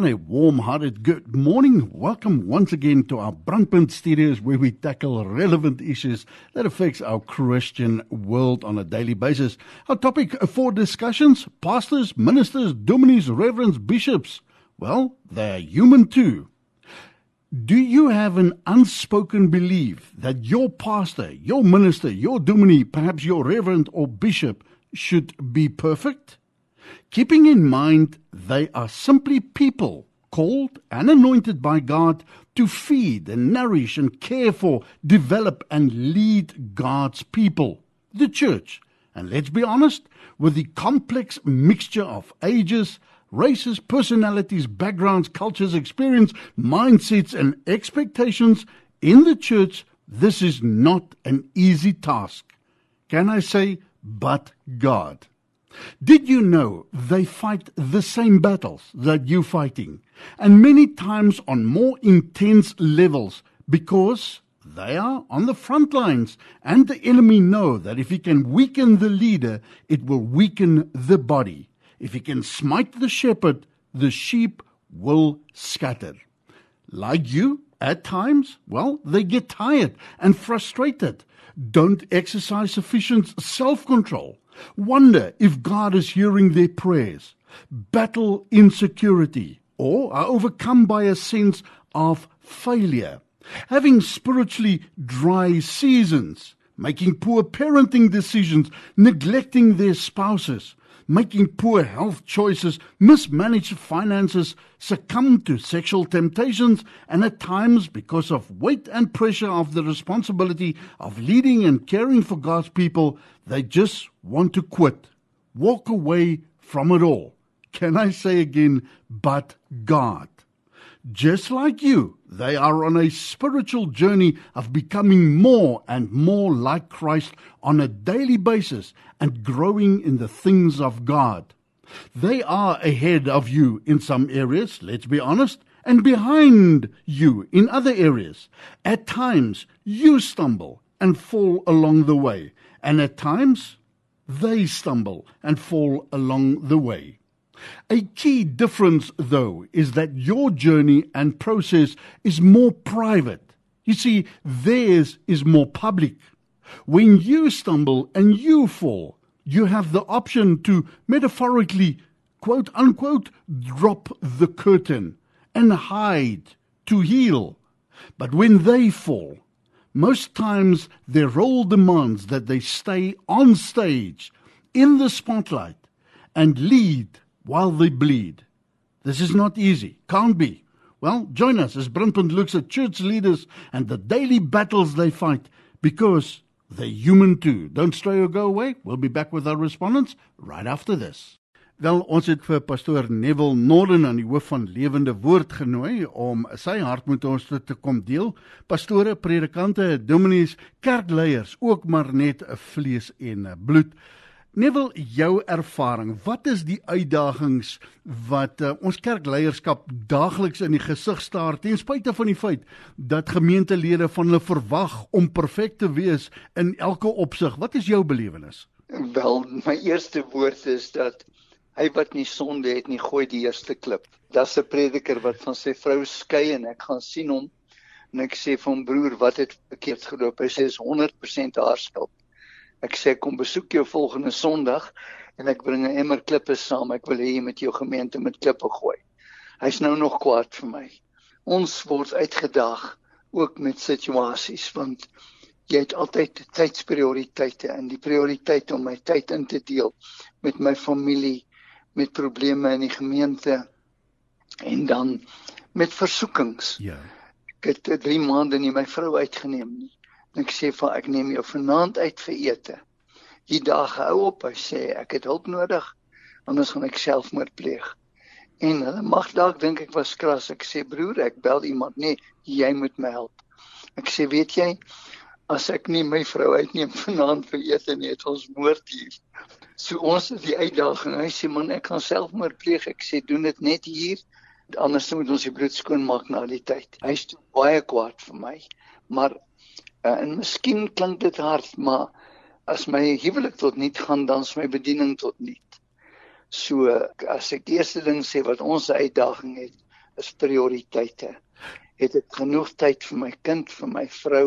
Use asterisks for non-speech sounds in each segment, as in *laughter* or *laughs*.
And a warm hearted good morning. Welcome once again to our Brandpunt studios where we tackle relevant issues that affects our Christian world on a daily basis. Our topic for discussions, pastors, ministers, dominies, reverends, bishops. Well, they're human too. Do you have an unspoken belief that your pastor, your minister, your dominie, perhaps your reverend or bishop should be perfect? Keeping in mind they are simply people called and anointed by God to feed and nourish and care for, develop and lead God's people, the church. And let's be honest, with the complex mixture of ages, races, personalities, backgrounds, cultures, experience, mindsets, and expectations in the church, this is not an easy task. Can I say, but God? Did you know they fight the same battles that you're fighting, and many times on more intense levels because they are on the front lines, and the enemy know that if he can weaken the leader, it will weaken the body. If he can smite the shepherd, the sheep will scatter. Like you, at times, well, they get tired and frustrated, don't exercise sufficient self control wonder if God is hearing their prayers, battle insecurity, or are overcome by a sense of failure, having spiritually dry seasons, making poor parenting decisions, neglecting their spouses, making poor health choices, mismanaged finances, succumb to sexual temptations, and at times, because of weight and pressure of the responsibility of leading and caring for God's people, they just want to quit, walk away from it all. Can I say again, but God? Just like you, they are on a spiritual journey of becoming more and more like Christ on a daily basis and growing in the things of God. They are ahead of you in some areas, let's be honest, and behind you in other areas. At times, you stumble and fall along the way, and at times, they stumble and fall along the way. A key difference, though, is that your journey and process is more private. You see, theirs is more public. When you stumble and you fall, you have the option to metaphorically, quote unquote, drop the curtain and hide to heal. But when they fall, most times their role demands that they stay on stage in the spotlight and lead while they bleed. This is not easy. Can't be. Well, join us as Brandpunt looks at church leaders and the daily battles they fight because they're human too. Don't stray or go away. We'll be back with our respondents right after this. Wel, ons het vir pastoor Neville Norden aan die hoof van Lewende Woord genooi om sy hart met ons te kom deel. Pastore, predikante, dominees, kerkleiers, ook maar net 'n vlees en 'n bloed. Neville, jou ervaring, wat is die uitdagings wat uh, ons kerkleierskap daagliks in die gesig staar ten spyte van die feit dat gemeentelede van hulle verwag om perfek te wees in elke opsig? Wat is jou belewenis? Wel, my eerste woord is dat hy wat nie sonde het nie, gooi die eerste klip. Daar's 'n prediker wat van sy vrou skei en ek gaan sien hom en ek sê vir hom broer, wat het verkeerd geloop? Hy sê is 100% haar skuld. Ek sê kom besoek jou volgende Sondag en ek bring 'n emmer klippe saam. Ek wil hê jy met jou gemeente met klippe gooi. Hy's nou nog kwaad vir my. Ons word uitgedaag ook met situasies want jy het altyd tydsprioriteite en die prioriteit om my tyd in te deel met my familie, met probleme in die gemeente en dan met versoekings. Ja. Ek het 3 maande nie my vrou uitgeneem nie. En ek sê vir ek neem jou vanaand uit vir ete. Die dag hou op, hy sê ek het hulp nodig anders gaan ek selfmoord pleeg. En hulle mag dalk dink ek was kras. Ek sê broer, ek bel iemand, nee, jy moet my help. Ek sê weet jy, as ek nie my vrou uitneem *laughs* vanaand vir ete nie, het ons moord hier. So ons het die uitdaging. Hy sê man, ek gaan selfmoord pleeg. Ek sê doen dit net hier. Anders moet ons die bloed skoon maak na die tyd. Hy's baie kwaad vir my. Maar Uh, en miskien klink dit hard, maar as my huwelik tot niet gaan, dan is my bediening tot niet. So as ek die eerste ding sê wat ons uitdaging het, is prioriteite. Het ek genoeg tyd vir my kind, vir my vrou,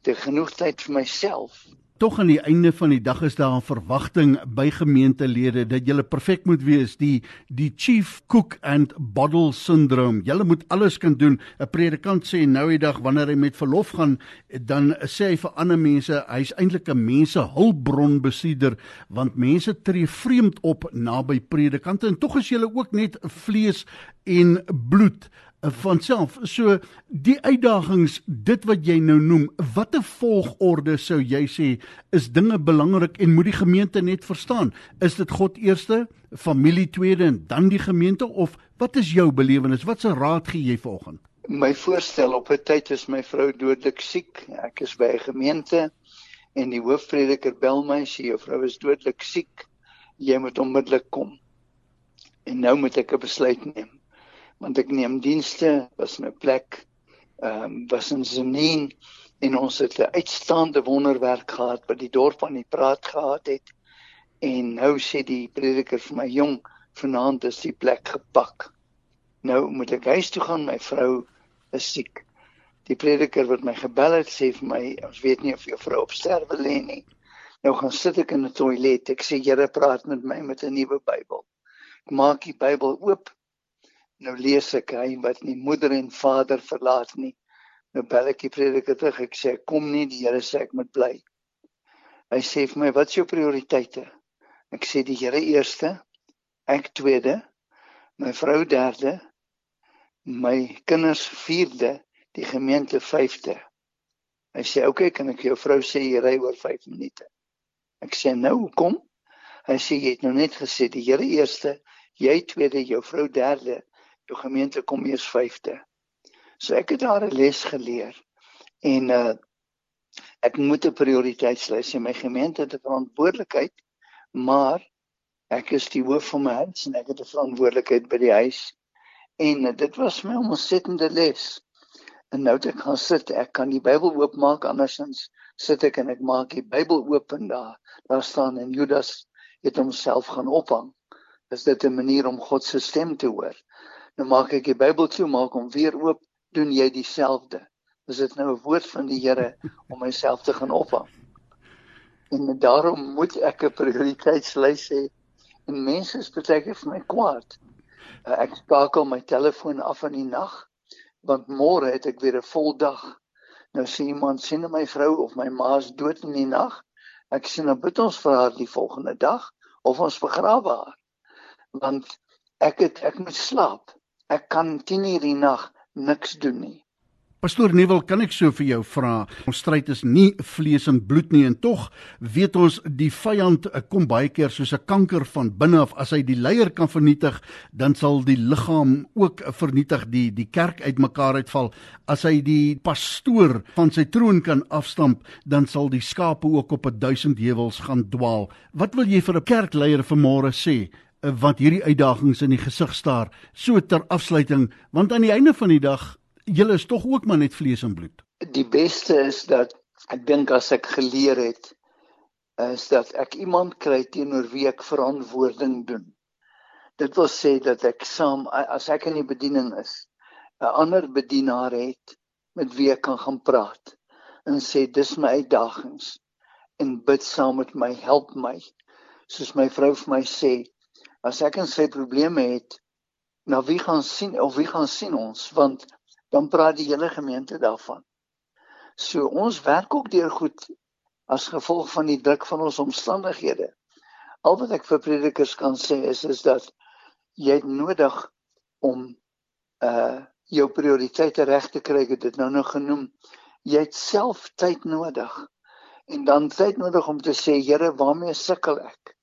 het ek genoeg tyd vir myself? Tog aan die einde van die dag is daar 'n verwagting by gemeentelede dat jy perfek moet wees die die chief cook and bottle syndroom. Jy moet alles kan doen. 'n predikant sê nou die dag wanneer hy met verlof gaan dan sê hy vir ander mense hy's eintlik 'n mense hulpbron besieder want mense tree vreemd op naby predikante. En tog is jy ook net vlees en bloed van self. So die uitdagings, dit wat jy nou noem, watter volgorde sou jy sê is dinge belangrik en moet die gemeente net verstaan? Is dit God eerste, familie tweede en dan die gemeente of wat is jou belewenis? Wat se raad gee jy vanoggend? My voorstel op 'n tyd is my vrou dodelik siek. Ek is by 'n gemeente en die hoofprediker bel my sê jou vrou is dodelik siek. Jy moet onmiddellik kom. En nou moet ek 'n besluit neem want ek neem dienste was my plek ehm um, was in Zenin en ons het 'n uitstaande wonderwerk gehad wat die dorp aan die praat gehad het en nou sê die prediker vir my jong vanaand is die plek gepak. Nou moet ek huis toe gaan my vrou is siek. Die prediker wat my gebel het sê vir my ons weet nie of jou vrou op sterwe lê nie. Nou gaan sit ek in 'n toilet. Ek sê Here praat met my met 'n nuwe Bybel. Ek maak die Bybel oop Nou lees ek hy wat nie moeder en vader verlaat nie. Nou bel ek die prediker terug. Ek sê kom nie, die Here sê ek moet bly. Hy sê vir my, "Wat is jou prioriteite?" Ek sê die Here eerste, ek tweede, my vrou derde, my kinders vierde, die gemeente vyfde. Hy sê, "Oké, okay, kan ek jou vrou sê jy ry oor 5 minute?" Ek sê, "Nou, hoekom?" Hy sê, "Jy het nou net gesê die Here eerste, jy tweede, jou vrou derde." Jou gemeente kom eers 5de. So ek het daar 'n les geleer en uh ek moet 'n prioriteitslys hê. My gemeente het 'n verantwoordelikheid, maar ek is die hoof van my huis en ek het 'n verantwoordelikheid by die huis. En uh, dit was my ontsettende les. En nou dat ek gaan sit, ek kan die Bybel oopmaak andersins sit ek en ek maak die Bybel oop en daar daar staan en Judas het homself gaan ophang. Is dit 'n manier om God se stem te hoor? Nou maak ek die Bybel toe, maak hom weer oop, doen jy dieselfde. Dis dit nou 'n woord van die Here om myself te gaan ophang. En daarom moet ek 'n prioriteitslys hê. En mense is baie keer vir my kwaad. Uh, ek skakel my telefoon af in die nag want môre het ek weer 'n vol dag. Nou sien iemand sien my vrou of my ma is dood in die nag. Ek sê nou bid ons vir haar die volgende dag of ons begrawe haar. Want ek het ek moet slaap ek kan 10 uur die nag niks doen nie. Pastoor Neville, kan ek so vir jou vra? Ons stryd is nie vlees en bloed nie en tog weet ons die vyand eh, kom baie keer soos 'n kanker van binne af. As hy die leier kan vernietig, dan sal die liggaam ook vernietig, die die kerk uitmekaar uitval. As hy die pastoor van sy troon kan afstamp, dan sal die skape ook op 'n duisend heuwels gaan dwaal. Wat wil jy vir 'n kerkleier vanmôre sê wat hierdie uitdagings in die gesig staar so ter afsluiting want aan die einde van die dag julle is tog ook maar net vlees en bloed. Die beste is dat ek dink as ek geleer het is dat ek iemand kry teenoor wie ek verantwoording doen. Dit wil sê dat ek saam as ek in die bediening is 'n ander bedienaar het met wie ek kan gaan praat en sê dis my uitdagings en bid saam met my help my soos my vrou vir my sê as ek en sy probleme het, na wie gaan sien of wie gaan sien ons want dan praat die hele gemeente daarvan. So ons werk ook deur goed as gevolg van die druk van ons omstandighede. Al wat ek vir predikers kan sê is is dat jy het nodig om uh jou prioriteite reg te kry, ek het dit nou nog genoem. Jy het self tyd nodig en dan tyd nodig om te sê Here, waarmee sukkel ek?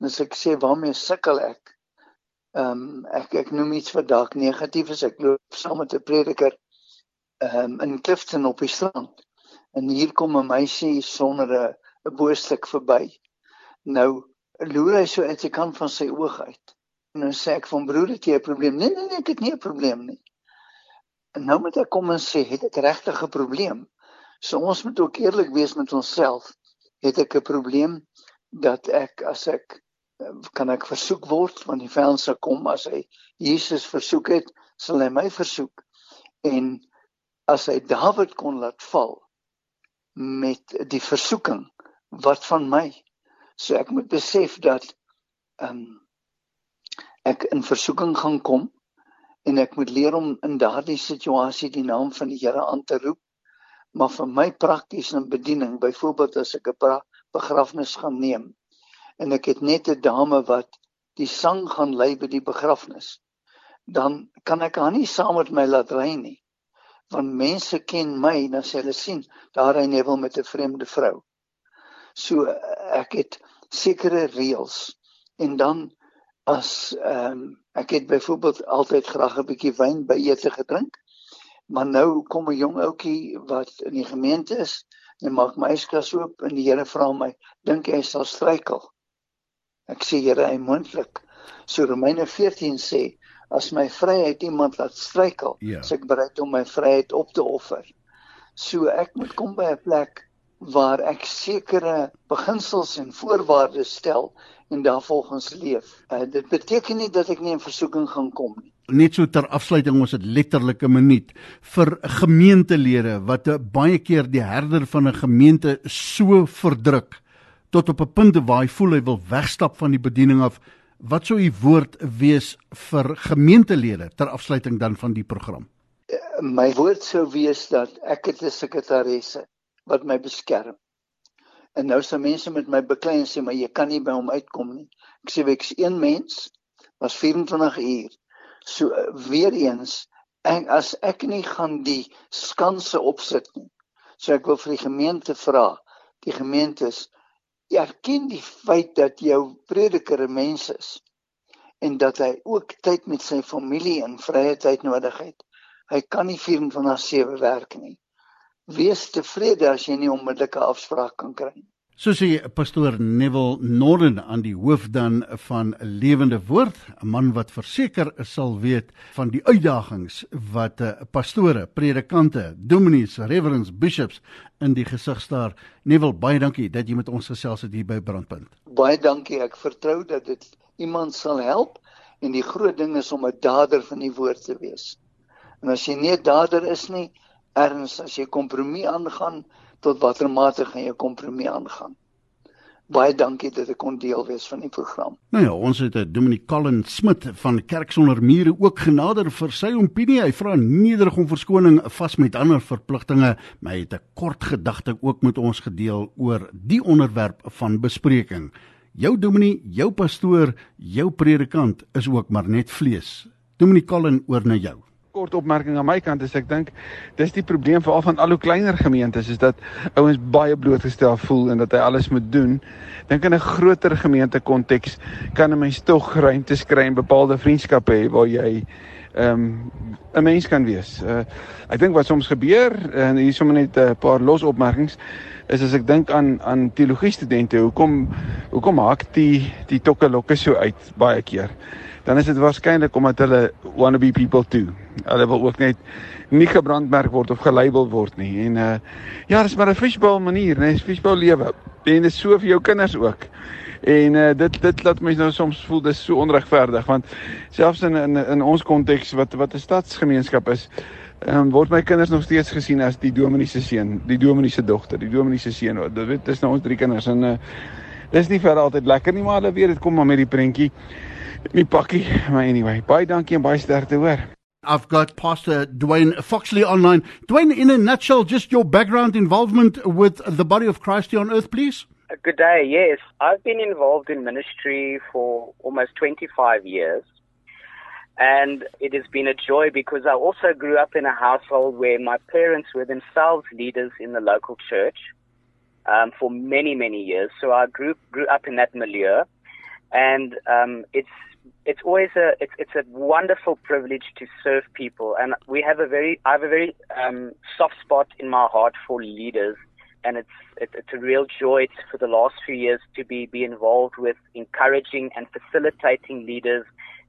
En as ek sê waarmee sukkel ek? Ehm um, ek ek noem iets wat dalk negatief is. Ek loop saam met 'n prediker ehm um, in Clifton op die strand. En hier kom 'n meisie sonder 'n 'n boostuk verby. Nou loer hy so uit sy kant van sy oog uit. En dan sê ek van broer, het jy 'n probleem? Nee nee nee, ek het nie 'n probleem nie. En nou moet ek kom en sê, het ek regtig 'n probleem? So ons moet ook eerlik wees met onsself. Het ek 'n probleem dat ek as ek kan ek versoek word want die vyand sal kom as hy Jesus versoek het sal hy my versoek. En as hy Dawid kon laat val met die versoeking wat van my? So ek moet besef dat ehm um, ek in versoeking gaan kom en ek moet leer om in daardie situasie die naam van die Here aan te roep. Maar vir my prakties in bediening byvoorbeeld as ek 'n begrafnis gaan neem en ek het net 'n dame wat die sang gaan lei by die begrafnis dan kan ek haar nie saam met my laat ry nie want mense ken my en as hulle sien daar hy nevel met 'n vreemde vrou. So ek het sekere reëls en dan as ehm um, ek het byvoorbeeld altyd graag 'n bietjie wyn by ete gedrink. Maar nou kom 'n jong ouetjie wat in die gemeente is en maak my yskas oop en die Here vra my, dink hy sal struikel? Ek sê Here, hy moontlik. So Romeine 14 sê as my vryheid iemand laat struikel, ja. so ek bereid om my vryheid op te offer. So ek moet kom by 'n plek waar ek sekere beginsels en voorwaardes stel en daarvolgens leef. Uh, dit beteken nie dat ek nie in versoeking gaan kom nie. Net so ter afsluiting ons het letterlik 'n minuut vir gemeentelede wat baie keer die herder van 'n gemeente so verdruk tot op 'n punt waar hy voel hy wil wegstap van die bediening af Wat sou u woord wees vir gemeentelede ter afsluiting dan van die program? My woord sou wees dat ek het 'n sekretaresse wat my beskerm. En nou sou mense met my beklei en sê maar jy kan nie by hom uitkom nie. Ek sê ek's een mens was 24 uur. So weer eens en as ek nie gaan die skanse opsit nie. So ek wil vir die gemeente vra, die gemeentes erken die feit dat jou prediker 'n mens is en dat hy ook tyd met sy familie en vrye tyd nodig het. Hy kan nie 24/7 werk nie. Wees tevrede as jy nie onmiddellike afspraak kan kry nie. So sê pastoor Neville Norden aan die hoof dan van 'n lewende woord, 'n man wat verseker sal weet van die uitdagings wat eh, pastore, predikante, dominees, reverends, bishops in die gesig staar. Neville, baie dankie dat jy met ons gesels het hier by Brandpunt. Baie dankie. Ek vertrou dat dit iemand sal help en die groot ding is om 'n dader van die woord te wees. En as jy nie 'n dader is nie, erns as jy kompromie aangaan, tot watter mate gaan jy kompromie aangaan. Baie dankie dat ek kon deel wees van die program. Nou ja, ons het eh, Dominic Colin Smit van Kerk sonder mure ook genader vir sy opinie. Hy vra nederig om verskoning vas met ander verpligtinge, maar hy het 'n kort gedagte ook met ons gedeel oor die onderwerp van bespreking. Jou dominee, jou pastoor, jou predikant is ook maar net vlees. Dominic Colin oor na jou kort opmerking aan my kant is ek dink dis die probleem veral van al hoe kleiner gemeentes is dat ouens baie blootgestel voel en dat hy alles moet doen. Dink in 'n groter gemeente konteks kan 'n mens tog ruimtes kry en bepaalde vriendskappe hê waar jy ehm um, 'n mens kan wees. Uh ek dink wat soms gebeur en hier sommer net 'n paar los opmerkings is as ek dink aan aan teologie studente hoekom hoekom haak die die tokke lokke so uit baie keer dan is dit waarskynlik omdat hulle wanna be people too. Hulle wil ook net nie gebrandmerk word of gelabel word nie. En uh ja, dis maar 'n fishbowl manier, nee, 'n fishbowl lewe. En dit is so vir jou kinders ook. En uh dit dit laat mense nou soms voel dis so onregverdig want selfs in in in ons konteks wat wat 'n stadsgemeenskap is, ehm um, word my kinders nog steeds gesien as die dominee se seun, die dominee se dogter, die dominee se seun. Dit dis nou ons drie kinders en uh dis nie vir altyd lekker nie, maar hulle weet dit kom maar met die prentjie nie pakkie. Maar anyway, baie dankie en baie sterkte hoor. I've got Pastor Dwayne Foxley online. Dwayne, in a nutshell, just your background involvement with the body of Christ here on earth, please. Good day. Yes, I've been involved in ministry for almost 25 years. And it has been a joy because I also grew up in a household where my parents were themselves leaders in the local church um, for many, many years. So I grew, grew up in that milieu. And um, it's it's always a it's it's a wonderful privilege to serve people, and we have a very I have a very um, soft spot in my heart for leaders, and it's it, it's a real joy for the last few years to be be involved with encouraging and facilitating leaders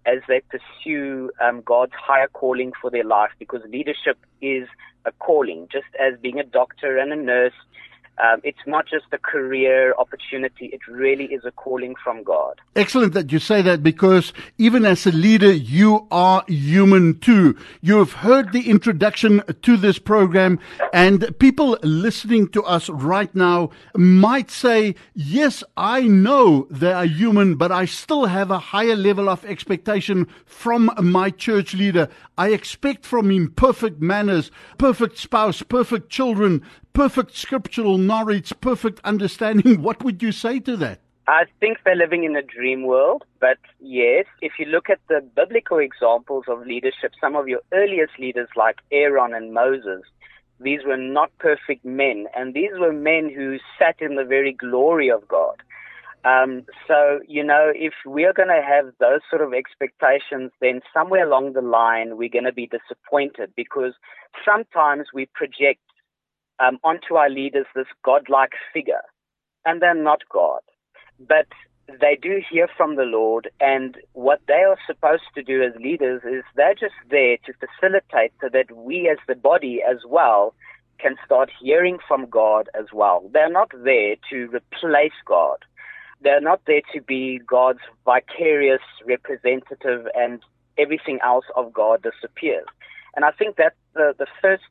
as they pursue um, God's higher calling for their life, because leadership is a calling, just as being a doctor and a nurse Um, it's not just a career opportunity, it really is a calling from God. Excellent that you say that because even as a leader, you are human too. You have heard the introduction to this program, and people listening to us right now might say, Yes, I know they are human, but I still have a higher level of expectation from my church leader. I expect from him perfect manners, perfect spouse, perfect children, perfect scriptural knowledge, perfect understanding. *laughs* What would you say to that? I think they're living in a dream world, but yes, if you look at the biblical examples of leadership, some of your earliest leaders like Aaron and Moses, these were not perfect men, and these were men who sat in the very glory of God. Um, so, you know, if we're going to have those sort of expectations, then somewhere along the line, we're going to be disappointed because sometimes we project um, onto our leaders this godlike figure, and they're not God. But they do hear from the Lord, and what they are supposed to do as leaders is they're just there to facilitate so that we as the body as well can start hearing from God as well. They're not there to replace God. They're not there to be God's vicarious representative and everything else of God disappears. And I think that the, the first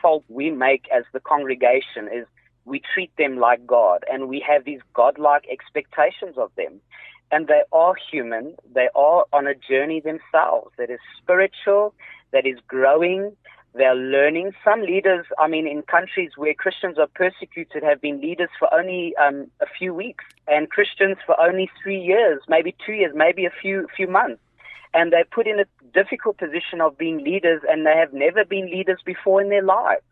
fault we make as the congregation is we treat them like God and we have these godlike expectations of them. And they are human. They are on a journey themselves that is spiritual, that is growing. They're learning. Some leaders, I mean, in countries where Christians are persecuted, have been leaders for only um, a few weeks, and Christians for only three years, maybe two years, maybe a few few months and they're put in a difficult position of being leaders and they have never been leaders before in their lives.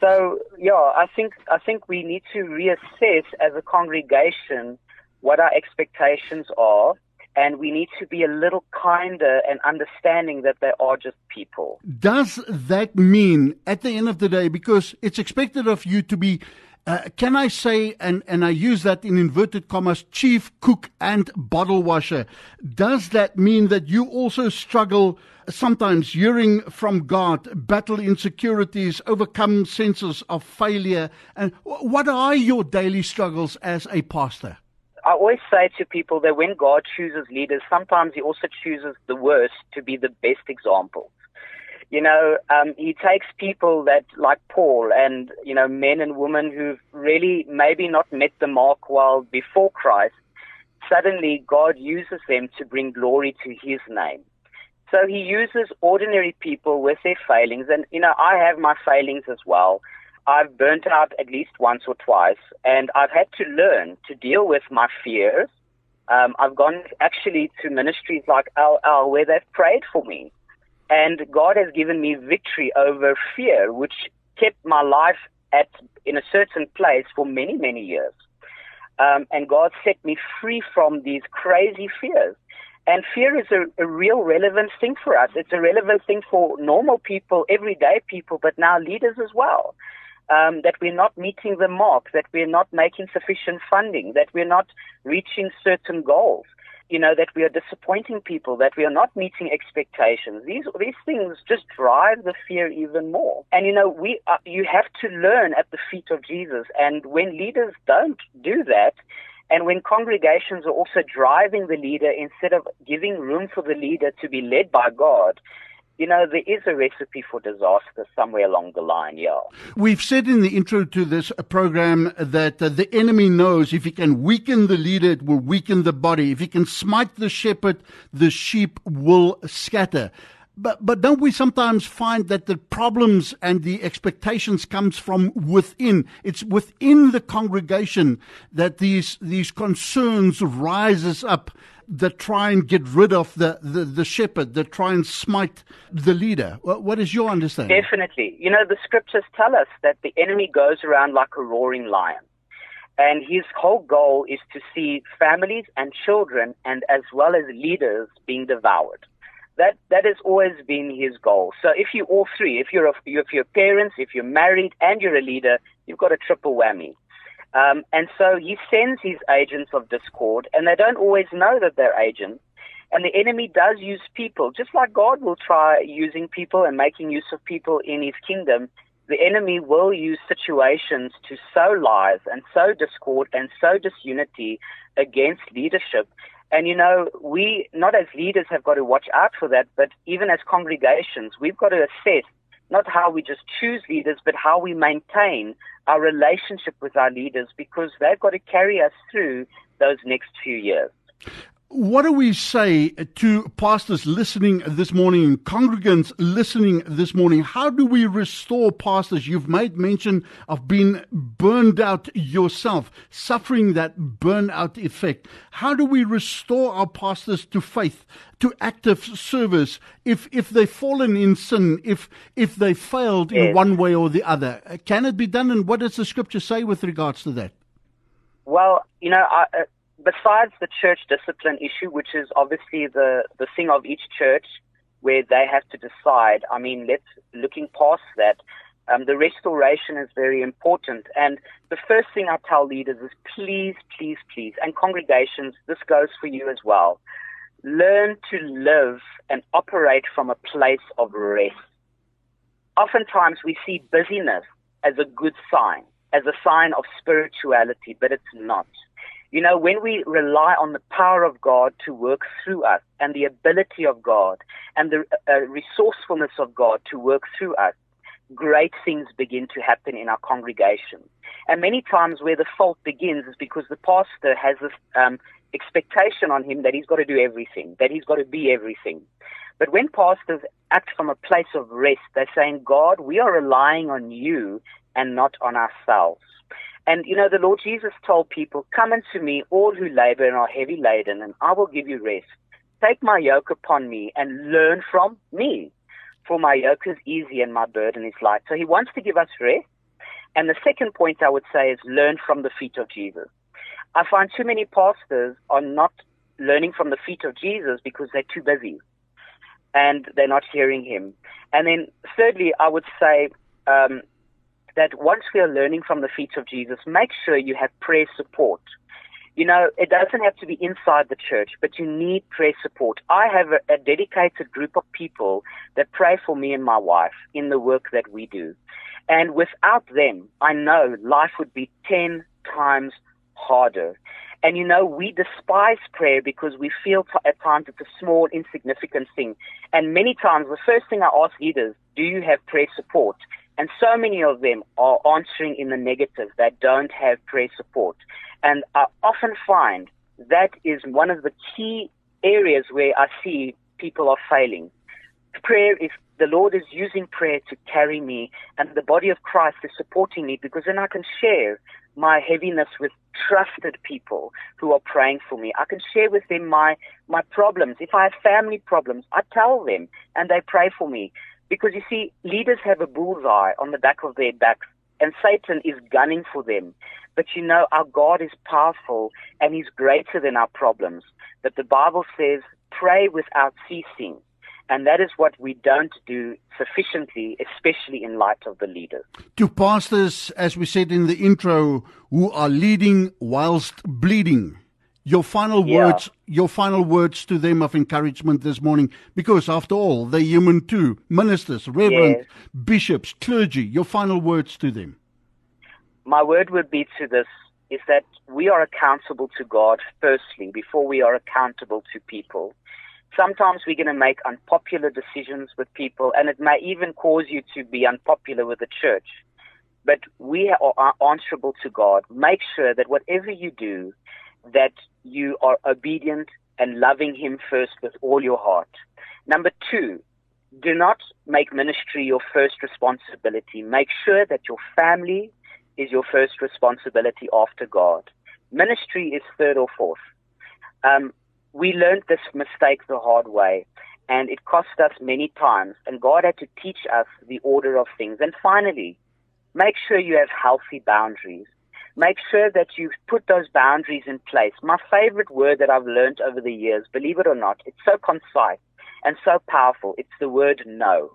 So yeah, I think I think we need to reassess as a congregation what our expectations are and we need to be a little kinder and understanding that they are just people. Does that mean at the end of the day because it's expected of you to be uh, can I say, and, and I use that in inverted commas, chief cook and bottle washer? Does that mean that you also struggle sometimes hearing from God, battle insecurities, overcome senses of failure? And what are your daily struggles as a pastor? I always say to people that when God chooses leaders, sometimes He also chooses the worst to be the best example. You know, um, he takes people that, like Paul, and, you know, men and women who've really maybe not met the mark while before Christ, suddenly God uses them to bring glory to his name. So he uses ordinary people with their failings. And, you know, I have my failings as well. I've burnt out at least once or twice, and I've had to learn to deal with my fears. Um, I've gone actually to ministries like Ellel where they've prayed for me. And God has given me victory over fear, which kept my life at in a certain place for many, many years. Um, and God set me free from these crazy fears. And fear is a, a, real relevant thing for us. It's a relevant thing for normal people, everyday people, but now leaders as well. Um, that we're not meeting the mark, that we're not making sufficient funding, that we're not reaching certain goals you know, that we are disappointing people, that we are not meeting expectations. These these things just drive the fear even more. And you know, we uh, you have to learn at the feet of Jesus. And when leaders don't do that, and when congregations are also driving the leader instead of giving room for the leader to be led by God, you know, there is a recipe for disaster somewhere along the line, yeah. We've said in the intro to this program that uh, the enemy knows if he can weaken the leader, it will weaken the body. If he can smite the shepherd, the sheep will scatter. But, but don't we sometimes find that the problems and the expectations comes from within? It's within the congregation that these, these concerns rises up that try and get rid of the, the, the shepherd, that try and smite the leader. What is your understanding? Definitely. You know, the scriptures tell us that the enemy goes around like a roaring lion. And his whole goal is to see families and children and as well as leaders being devoured. That that has always been his goal. So if you all three, if you're a, if you're parents, if you're married and you're a leader, you've got a triple whammy. Um, and so he sends his agents of discord, and they don't always know that they're agents. And the enemy does use people, just like God will try using people and making use of people in his kingdom. the enemy will use situations to sow lies and sow discord and sow disunity against leadership. And you know, we, not as leaders, have got to watch out for that, but even as congregations, we've got to assess not how we just choose leaders, but how we maintain our relationship with our leaders because they've got to carry us through those next few years. What do we say to pastors listening this morning, congregants listening this morning? How do we restore pastors? You've made mention of being burned out yourself, suffering that burnout effect. How do we restore our pastors to faith, to active service if, if they've fallen in sin, if, if they failed yes. in one way or the other? Can it be done? And what does the scripture say with regards to that? Well, you know, I, uh, besides the church discipline issue, which is obviously the, the thing of each church where they have to decide, I mean, let's looking past that, um, the restoration is very important. And the first thing I tell leaders is please, please, please, and congregations, this goes for you as well. Learn to live and operate from a place of rest. Oftentimes we see busyness as a good sign, as a sign of spirituality, but it's not. You know, when we rely on the power of God to work through us and the ability of God and the uh, resourcefulness of God to work through us, great things begin to happen in our congregation. And many times where the fault begins is because the pastor has this um, expectation on him that he's got to do everything, that he's got to be everything. But when pastors act from a place of rest, they're saying, God, we are relying on you and not on ourselves. And you know, the Lord Jesus told people, Come unto me, all who labor and are heavy laden, and I will give you rest. Take my yoke upon me and learn from me. For my yoke is easy and my burden is light. So he wants to give us rest. And the second point I would say is learn from the feet of Jesus. I find too many pastors are not learning from the feet of Jesus because they're too busy and they're not hearing him. And then thirdly, I would say, um, that once we are learning from the feet of Jesus, make sure you have prayer support. You know, it doesn't have to be inside the church, but you need prayer support. I have a, a dedicated group of people that pray for me and my wife in the work that we do. And without them, I know life would be 10 times harder. And you know, we despise prayer because we feel t- at times it's a small, insignificant thing. And many times, the first thing I ask leaders, do you have prayer support? And so many of them are answering in the negative that don't have prayer support. And I often find that is one of the key areas where I see people are failing. Prayer is, the Lord is using prayer to carry me and the body of Christ is supporting me because then I can share my heaviness with trusted people who are praying for me. I can share with them my, my problems. If I have family problems, I tell them and they pray for me. Because you see, leaders have a bullseye on the back of their backs, and Satan is gunning for them. But you know, our God is powerful and He's greater than our problems. But the Bible says, pray without ceasing. And that is what we don't do sufficiently, especially in light of the leaders. To pastors, as we said in the intro, who are leading whilst bleeding. Your final yeah. words, your final words to them of encouragement this morning, because after all, they're human too. Ministers, reverend, yes. bishops, clergy, your final words to them. My word would be to this is that we are accountable to God firstly before we are accountable to people. Sometimes we're going to make unpopular decisions with people and it may even cause you to be unpopular with the church. But we are answerable to God. Make sure that whatever you do, that you are obedient and loving Him first with all your heart. Number two, do not make ministry your first responsibility. Make sure that your family is your first responsibility after God. Ministry is third or fourth. Um, we learned this mistake the hard way, and it cost us many times, and God had to teach us the order of things. And finally, make sure you have healthy boundaries make sure that you put those boundaries in place. My favorite word that I've learned over the years, believe it or not, it's so concise and so powerful. It's the word no.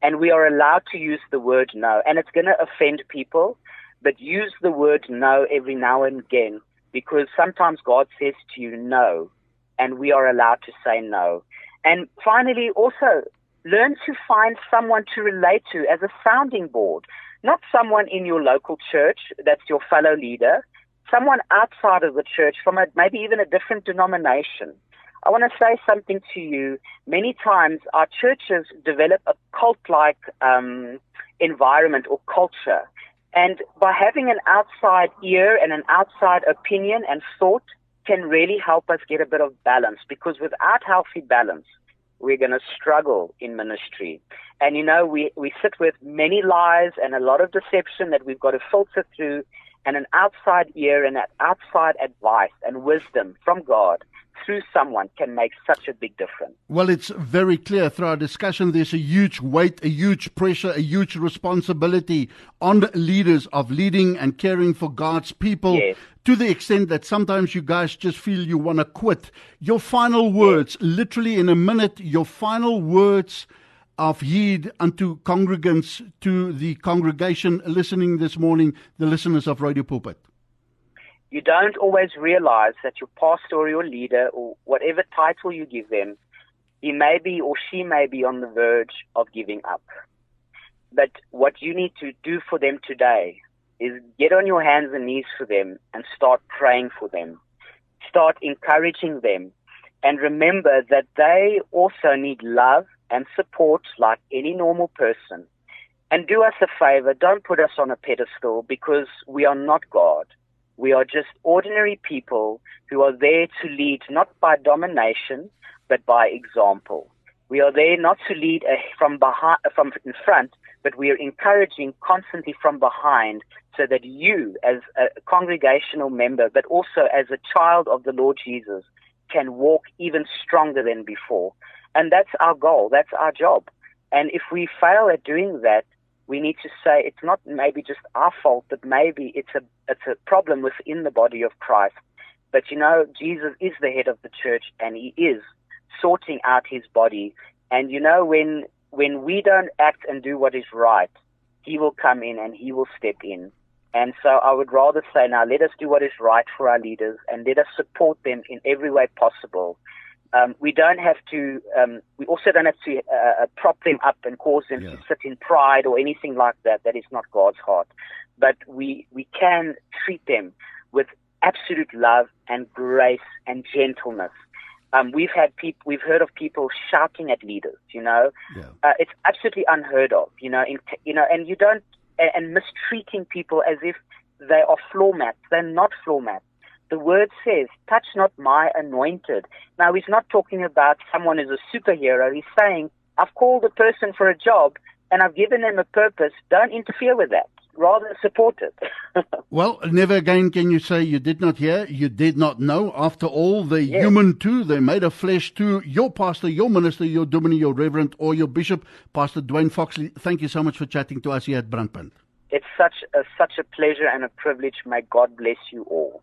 And we are allowed to use the word no. And it's going to offend people, but use the word no every now and again because sometimes God says to you no, and we are allowed to say no. And finally, also learn to find someone to relate to as a sounding board, not someone in your local church that's your fellow leader, someone outside of the church from a, maybe even a different denomination. I want to say something to you. Many times our churches develop a cult like um, environment or culture. And by having an outside ear and an outside opinion and thought can really help us get a bit of balance because without healthy balance, we're going to struggle in ministry. And you know, we, we sit with many lies and a lot of deception that we've got to filter through and an outside ear and an outside advice and wisdom from God through someone can make such a big difference. Well, it's very clear through our discussion there's a huge weight, a huge pressure, a huge responsibility on leaders of leading and caring for God's people. Yes. To the extent that sometimes you guys just feel you want to quit. Your final words, yes. literally in a minute, your final words of heed unto congregants, to the congregation listening this morning, the listeners of Radio Pulpit you don't always realize that your pastor or your leader or whatever title you give them, he may be or she may be on the verge of giving up. But what you need to do for them today is get on your hands and knees for them and start praying for them. Start encouraging them and remember that they also need love and support like any normal person. And do us a favor, don't put us on a pedestal because we are not God. We are just ordinary people who are there to lead not by domination, but by example. We are there not to lead eh, from behind, from in front, but we are encouraging constantly from behind so that you as a congregational member, but also as a child of the Lord Jesus can walk even stronger than before. And that's our goal. That's our job. And if we fail at doing that, we need to say it's not maybe just our fault, but maybe it's a it's a problem within the body of Christ. But you know, Jesus is the head of the church, and He is sorting out His body. And you know, when when we don't act and do what is right, He will come in and He will step in. And so I would rather say now, let us do what is right for our leaders and let us support them in every way possible um, we don't have to, um, we also don't have to uh, uh, prop them up and cause them yeah. to sit in pride or anything like that. That is not God's heart. But we, we can treat them with absolute love and grace and gentleness. Um, we've had people, we've heard of people shouting at leaders, you know, yeah. uh, it's absolutely unheard of, you know, in, you know, and you don't, and, and mistreating people as if they are floor mats. They're not floor mats the word says, touch not my anointed. Now, he's not talking about someone who's a superhero. He's saying, I've called a person for a job and I've given them a purpose. Don't interfere with that. Rather support it. *laughs* well, never again can you say you did not hear, you did not know. After all, they're yes. human too. They're made of flesh too. Your pastor, your minister, your dominie, your reverend, or your bishop, Pastor Dwayne Foxley, thank you so much for chatting to us here at Brandpunt. It's such a, such a pleasure and a privilege. May God bless you all.